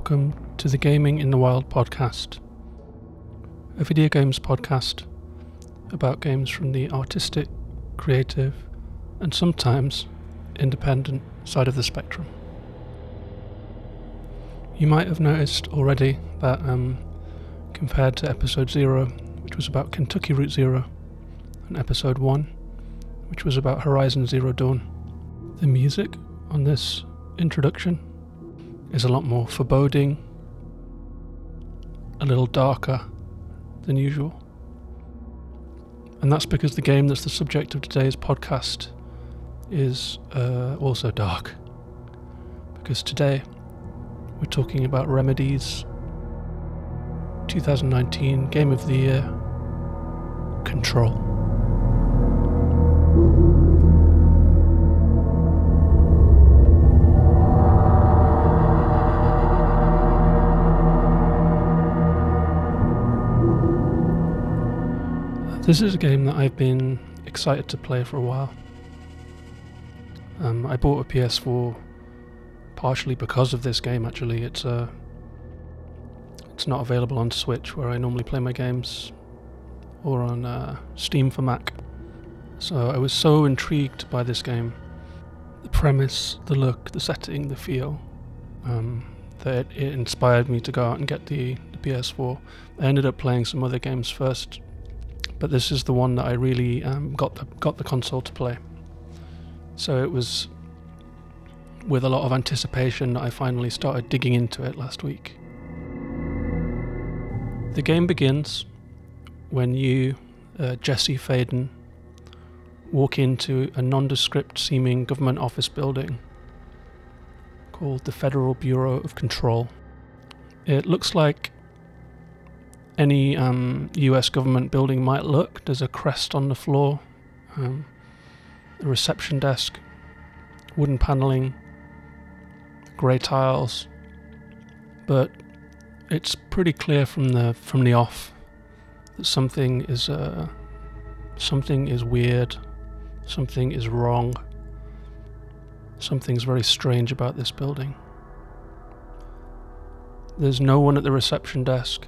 welcome to the Gaming in the Wild podcast, a video games podcast about games from the artistic, creative, and sometimes independent side of the spectrum. You might have noticed already that, um, compared to episode 0, which was about Kentucky Route Zero, and episode 1, which was about Horizon Zero Dawn, the music on this introduction is a lot more foreboding, a little darker than usual. And that's because the game that's the subject of today's podcast is uh, also dark. Because today we're talking about Remedy's 2019 Game of the Year Control. This is a game that I've been excited to play for a while. Um, I bought a PS4 partially because of this game. Actually, it's uh, it's not available on Switch where I normally play my games, or on uh, Steam for Mac. So I was so intrigued by this game, the premise, the look, the setting, the feel, um, that it inspired me to go out and get the, the PS4. I ended up playing some other games first but this is the one that I really um, got the got the console to play. So it was with a lot of anticipation that I finally started digging into it last week. The game begins when you, uh, Jesse Faden, walk into a nondescript seeming government office building called the Federal Bureau of Control. It looks like any um, US government building might look. There's a crest on the floor, um, a reception desk, wooden paneling, grey tiles, but it's pretty clear from the from the off that something is uh, something is weird, something is wrong, something's very strange about this building. There's no one at the reception desk.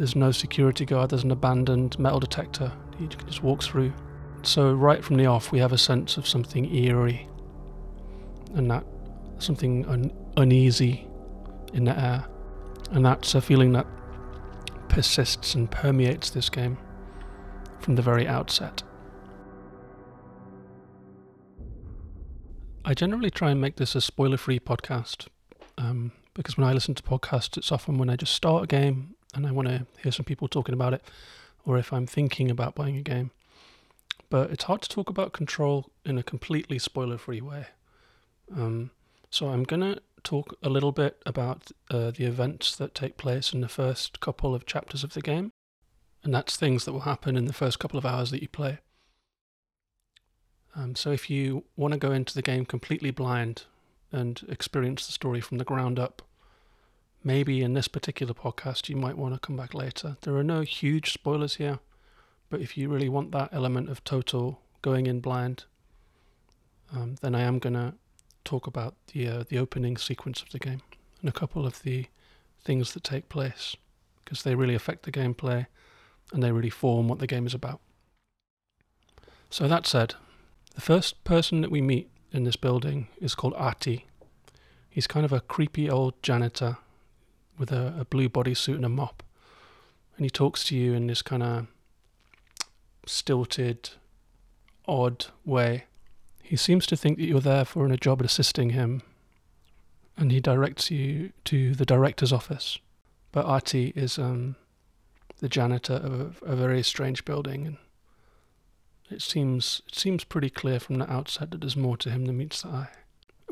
There's no security guard, there's an abandoned metal detector you can just walk through. So, right from the off, we have a sense of something eerie and that something un- uneasy in the air. And that's a feeling that persists and permeates this game from the very outset. I generally try and make this a spoiler free podcast um, because when I listen to podcasts, it's often when I just start a game and I want to hear some people talking about it, or if I'm thinking about buying a game. But it's hard to talk about Control in a completely spoiler free way. Um, so I'm going to talk a little bit about uh, the events that take place in the first couple of chapters of the game. And that's things that will happen in the first couple of hours that you play. Um, so if you want to go into the game completely blind and experience the story from the ground up, maybe in this particular podcast you might want to come back later. There are no huge spoilers here, but if you really want that element of total going in blind, um, then I am going to talk about the uh, the opening sequence of the game and a couple of the things that take place because they really affect the gameplay and they really form what the game is about. So that said, the first person that we meet in this building is called Artie. He's kind of a creepy old janitor with a, a blue bodysuit and a mop. And he talks to you in this kind of stilted, odd way. He seems to think that you're there for a job at assisting him, and he directs you to the director's office. But Artie is um, the janitor of a, a very strange building, and it seems it seems pretty clear from the outset that there's more to him than meets the eye.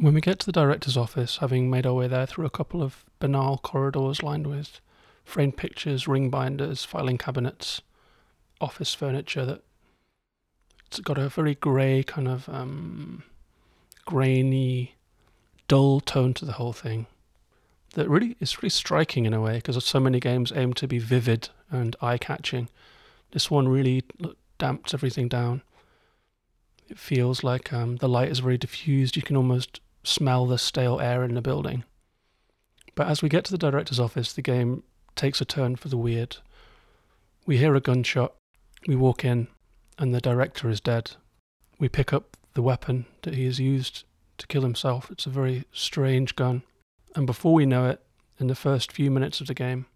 When we get to the director's office, having made our way there through a couple of banal corridors lined with framed pictures, ring binders, filing cabinets, office furniture that it's got a very grey kind of um, grainy, dull tone to the whole thing. That really is really striking in a way because so many games aim to be vivid and eye-catching. This one really damps everything down. It feels like um, the light is very diffused. You can almost smell the stale air in the building. But as we get to the director's office, the game takes a turn for the weird. We hear a gunshot, we walk in, and the director is dead. We pick up the weapon that he has used to kill himself. It's a very strange gun. And before we know it, in the first few minutes of the game,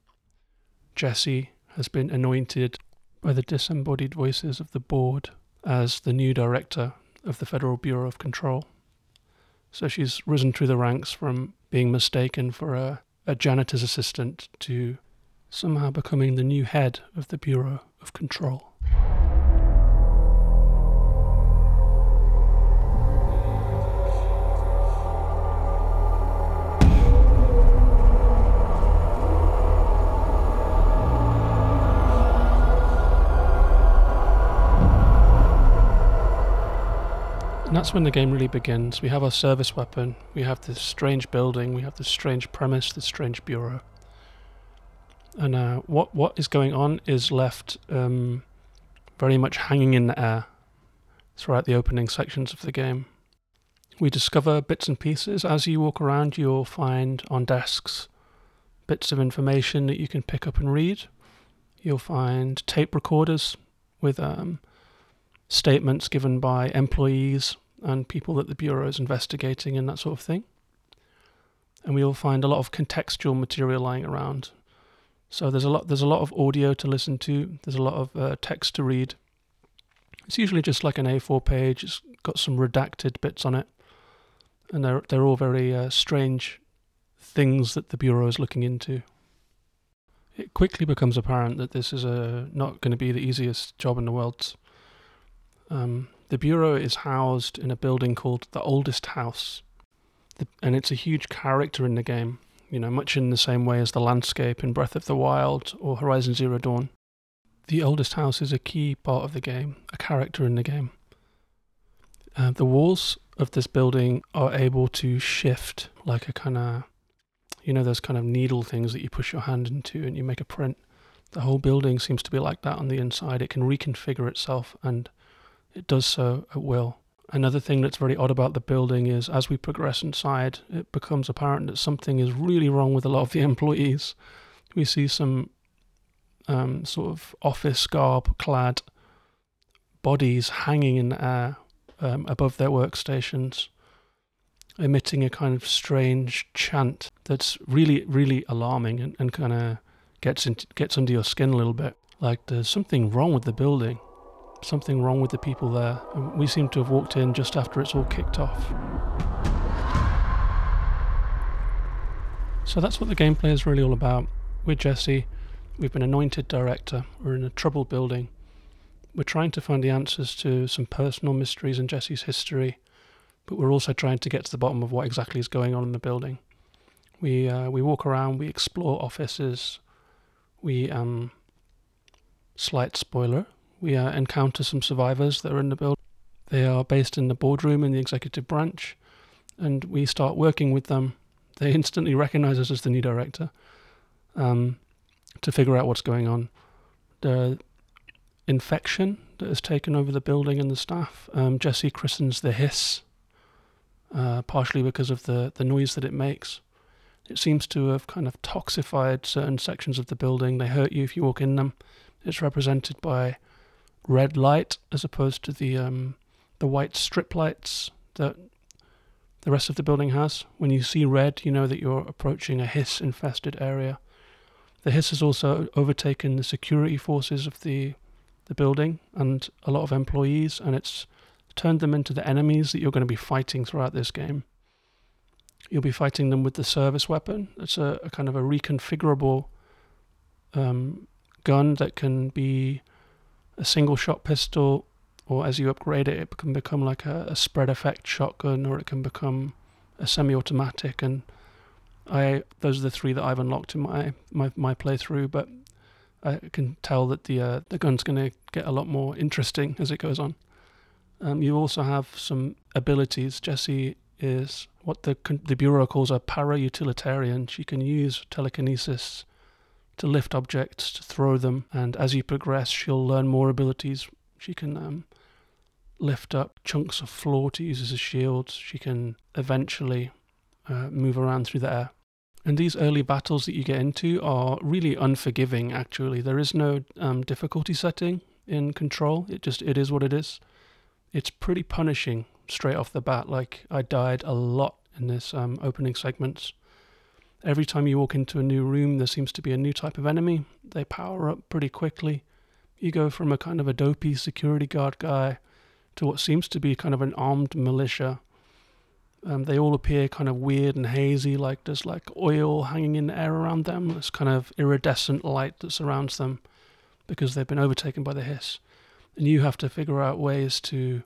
Jesse has been anointed by the disembodied voices of the board as the new director of the Federal Bureau of Control. So she's risen through the ranks from being mistaken for a, a janitor's assistant to somehow becoming the new head of the Bureau of Control. That's when the game really begins. We have our service weapon, we have this strange building, we have this strange premise, this strange bureau. And uh, what what is going on is left um, very much hanging in the air throughout the opening sections of the game. We discover bits and pieces. As you walk around, you'll find on desks bits of information that you can pick up and read. You'll find tape recorders with um, statements given by employees and people that the Bureau is investigating and that sort of thing. And we'll find a lot of contextual material lying around. So there's a lot there's a lot of audio to listen to. There's a lot of uh, text to read. It's usually just like an A4 page. It's got some redacted bits on it, and they're they're all very uh, strange things that the bureau is looking into. It quickly becomes apparent that this is a, not going to be the easiest job in the world. Um, the Bureau is housed in a building called the Oldest House, and it's a huge character in the game, you know, much in the same way as the landscape in Breath of the Wild or Horizon Zero Dawn. The Oldest House is a key part of the game, a character in the game. Uh, the walls of this building are able to shift like a kind of, you know, those kind of needle things that you push your hand into and you make a print. The whole building seems to be like that on the inside. It can reconfigure itself and it does so at will. Another thing that's very odd about the building is as we progress inside, it becomes apparent that something is really wrong with a lot of the employees. We see some um, sort of office garb clad bodies hanging in the air um, above their workstations, emitting a kind of strange chant that's really, really alarming and, and kind of gets, gets under your skin a little bit. Like there's something wrong with the building something wrong with the people there. We seem to have walked in just after it's all kicked off. So that's what the gameplay is really all about. We're Jesse. We've been anointed director. We're in a troubled building. We're trying to find the answers to some personal mysteries in Jesse's history, but we're also trying to get to the bottom of what exactly is going on in the building. We uh, we walk around, we explore offices, we um, slight spoiler, we uh, encounter some survivors that are in the building. They are based in the boardroom in the executive branch, and we start working with them. They instantly recognize us as the new director um, to figure out what's going on. The infection that has taken over the building and the staff, um, Jesse christens the hiss, uh, partially because of the, the noise that it makes. It seems to have kind of toxified certain sections of the building. They hurt you if you walk in them. It's represented by red light as opposed to the um, the white strip lights that the rest of the building has. When you see red, you know that you're approaching a hiss infested area. The hiss has also overtaken the security forces of the the building and a lot of employees, and it's turned them into the enemies that you're going to be fighting throughout this game. You'll be fighting them with the service weapon. It's a, a kind of a reconfigurable um, gun that can be a single shot pistol, or as you upgrade it, it can become like a, a spread effect shotgun, or it can become a semi-automatic. And I those are the three that I've unlocked in my my, my playthrough. But I can tell that the uh, the gun's going to get a lot more interesting as it goes on. Um, you also have some abilities. Jesse is what the the bureau calls a para-utilitarian. She can use telekinesis to lift objects, to throw them, and as you progress, she'll learn more abilities. She can um, lift up chunks of floor to use as a shield. She can eventually uh, move around through the air. And these early battles that you get into are really unforgiving, actually. There is no um, difficulty setting in Control. It just, it is what it is. It's pretty punishing straight off the bat. Like, I died a lot in this um, opening segments. Every time you walk into a new room, there seems to be a new type of enemy. They power up pretty quickly. You go from a kind of a dopey security guard guy to what seems to be kind of an armed militia um, they all appear kind of weird and hazy, like there's like oil hanging in the air around them. This kind of iridescent light that surrounds them because they've been overtaken by the hiss. And you have to figure out ways to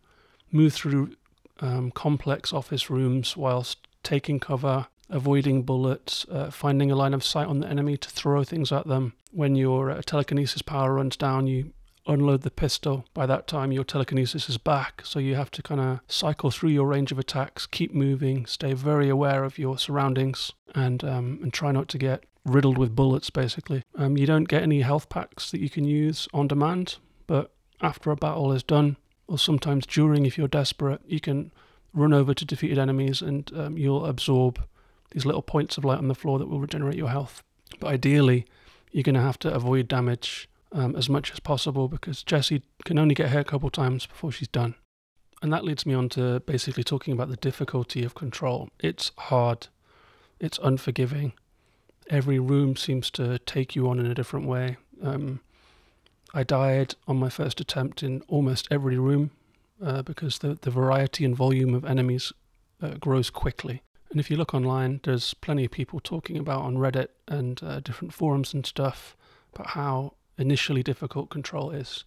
move through um, complex office rooms whilst taking cover, avoiding bullets, uh, finding a line of sight on the enemy to throw things at them. When your uh, telekinesis power runs down, you unload the pistol. By that time, your telekinesis is back, so you have to kind of cycle through your range of attacks, keep moving, stay very aware of your surroundings, and um, and try not to get riddled with bullets. Basically, um, you don't get any health packs that you can use on demand, but after a battle is done, or sometimes during, if you're desperate, you can run over to defeated enemies and um, you'll absorb these little points of light on the floor that will regenerate your health. But ideally, you're going to have to avoid damage um, as much as possible because Jesse can only get hit a couple times before she's done. And that leads me on to basically talking about the difficulty of control. It's hard, it's unforgiving. Every room seems to take you on in a different way. Um, I died on my first attempt in almost every room uh, because the, the variety and volume of enemies uh, grows quickly. And if you look online, there's plenty of people talking about on Reddit and uh, different forums and stuff about how initially difficult control is.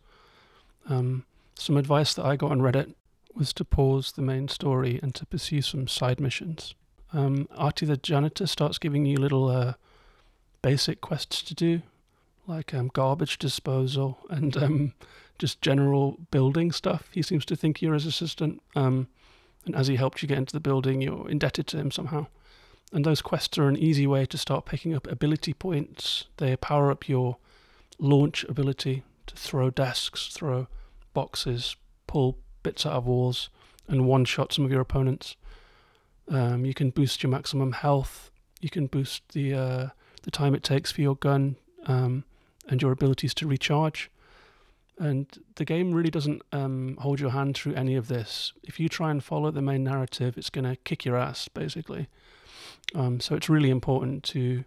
Um, some advice that I got on Reddit was to pause the main story and to pursue some side missions. Um, Artie the janitor starts giving you little uh, basic quests to do, like um, garbage disposal and um, just general building stuff. He seems to think you're his assistant, um, and as he helped you get into the building, you're indebted to him somehow. And those quests are an easy way to start picking up ability points. They power up your launch ability to throw desks, throw boxes, pull bits out of walls, and one shot some of your opponents. Um, you can boost your maximum health. You can boost the uh, the time it takes for your gun um, and your abilities to recharge. And the game really doesn't um, hold your hand through any of this. If you try and follow the main narrative, it's going to kick your ass, basically. Um, so it's really important to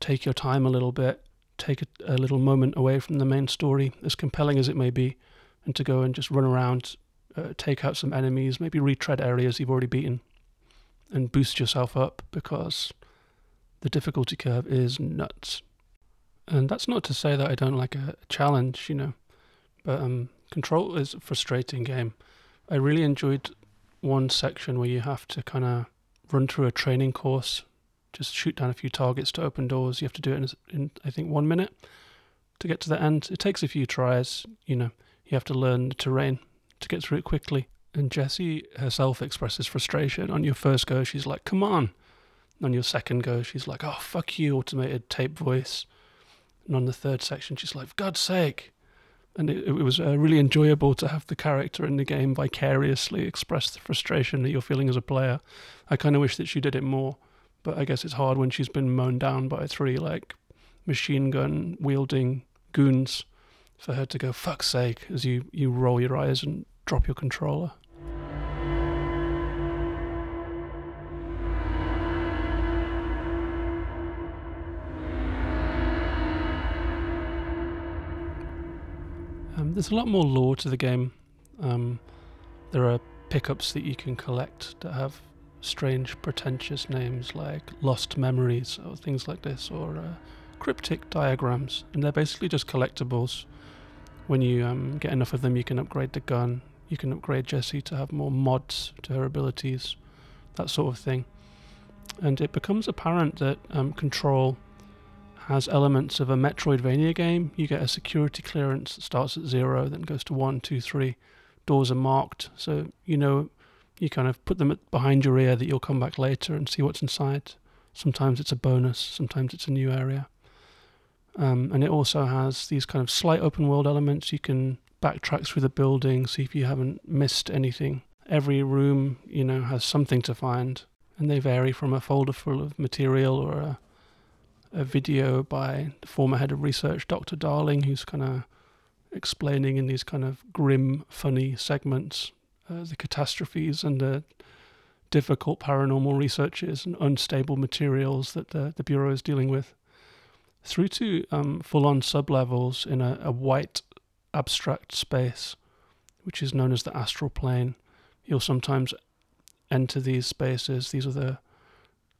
take your time a little bit take a, a, little moment away from the main story, as compelling as it may be, and to go and just run around, uh, take out some enemies, maybe retread areas you've already beaten, and boost yourself up because the difficulty curve is nuts. And that's not to say that I don't like a, a challenge, you know, but um, Control is a frustrating game. I really enjoyed one section where you have to kind of run through a training course just shoot down a few targets to open doors. You have to do it in, in, I think, one minute to get to the end. It takes a few tries. You know, you have to learn the terrain to get through it quickly. And Jesse herself expresses frustration. On your first go, she's like, come on. And on your second go, she's like, oh, fuck you, automated tape voice. And on the third section, she's like, for God's sake. And it, it was uh, really enjoyable to have the character in the game vicariously express the frustration that you're feeling as a player. I kind of wish that she did it more. But I guess it's hard when she's been mown down by three like machine gun wielding goons for her to go fuck's sake as you you roll your eyes and drop your controller. There's a lot more lore to the game. Um, there are pickups that you can collect that have strange, pretentious names like Lost Memories or things like this, or uh, cryptic diagrams. And they're basically just collectibles. When you um, get enough of them, you can upgrade the gun. You can upgrade Jesse to have more mods to her abilities, that sort of thing. And it becomes apparent that um, Control has elements of a Metroidvania game. You get a security clearance that starts at zero, then goes to one, two, three. Doors are marked, so you know you kind of put them behind your ear that you'll come back later and see what's inside. Sometimes it's a bonus, sometimes it's a new area. Um, and it also has these kind of slight open world elements. You can backtrack through the building, see if you haven't missed anything. Every room, you know, has something to find, and they vary from a folder full of material or a, a video by the former head of research, Dr. Darling, who's kind of explaining in these kind of grim, funny segments uh, the catastrophes and the difficult paranormal researches and unstable materials that the, the Bureau is dealing with, through to um, full on sublevels in a, a white abstract space, which is known as the astral plane. You'll sometimes enter these spaces. These are the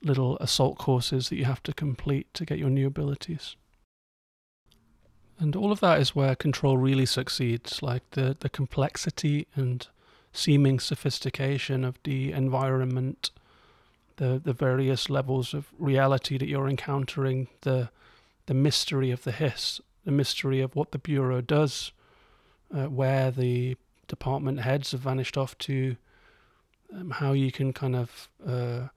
little assault courses that you have to complete to get your new abilities. And all of that is where control really succeeds, like the, the complexity and seeming sophistication of the environment, the the various levels of reality that you're encountering, the the mystery of the hiss, the mystery of what the bureau does, uh, where the department heads have vanished off to, um, how you can kind of uh,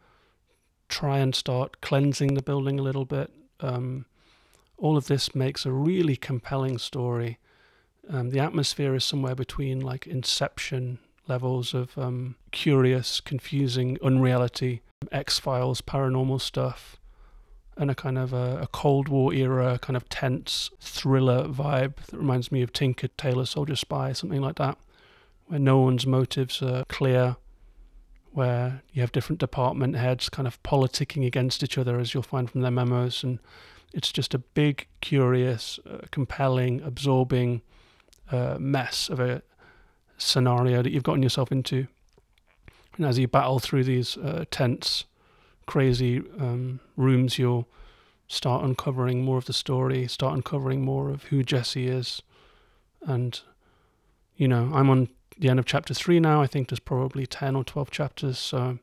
try and start cleansing the building a little bit. Um, all of this makes a really compelling story. Um, the atmosphere is somewhere between like Inception levels of um, curious, confusing unreality, X Files, paranormal stuff, and a kind of a, a, Cold War era kind of tense thriller vibe that reminds me of Tinker Tailor Soldier Spy, something like that, where no one's motives are clear, where you have different department heads kind of politicking against each other, as you'll find from their memos, and it's just a big, curious, uh, compelling, absorbing uh, mess of a scenario that you've gotten yourself into. And as you battle through these uh, tense, crazy um, rooms, you'll start uncovering more of the story, start uncovering more of who Jesse is. And, you know, I'm on the end of chapter three now. I think there's probably 10 or 12 chapters. So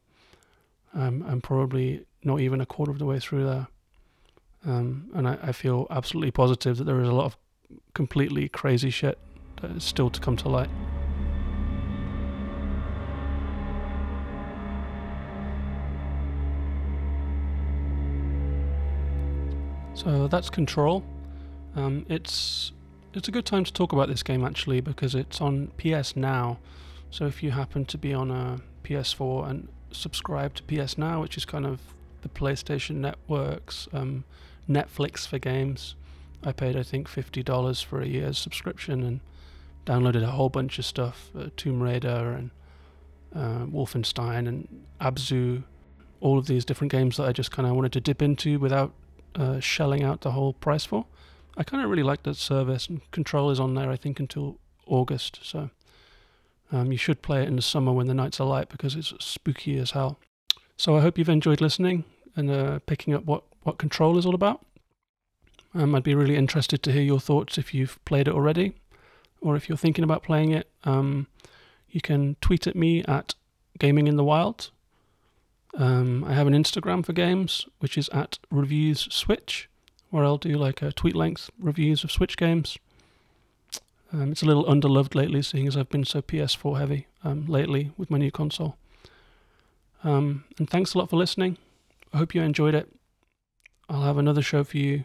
um, I'm probably not even a quarter of the way through there. Um, and I, I feel absolutely positive that there is a lot of completely crazy shit that is still to come to light. So that's Control. Um, it's it's a good time to talk about this game actually because it's on PS Now. So if you happen to be on a PS4 and subscribe to PS Now, which is kind of the PlayStation Network's um, Netflix for games, I paid I think fifty dollars for a year's subscription and downloaded a whole bunch of stuff: uh, Tomb Raider and uh, Wolfenstein and Abzu, all of these different games that I just kind of wanted to dip into without uh, shelling out the whole price for. I kind of really like that service, and Control is on there, I think, until August. So um, you should play it in the summer when the nights are light because it's spooky as hell. So I hope you've enjoyed listening and uh, picking up what, what Control is all about. Um, I'd be really interested to hear your thoughts if you've played it already or if you're thinking about playing it. Um, you can tweet at me at Gaming in the Wild um, I have an Instagram for games, which is at reviews switch, where I'll do like a tweet length reviews of Switch games. Um, it's a little underloved lately, seeing as I've been so PS4 heavy um, lately with my new console. Um, and thanks a lot for listening. I hope you enjoyed it. I'll have another show for you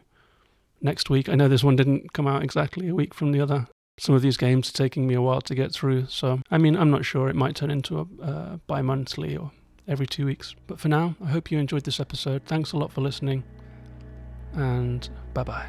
next week. I know this one didn't come out exactly a week from the other. Some of these games are taking me a while to get through, so I mean, I'm not sure. It might turn into a uh, bi monthly or every two weeks. But for now, I hope you enjoyed this episode. Thanks a lot for listening, and bye bye.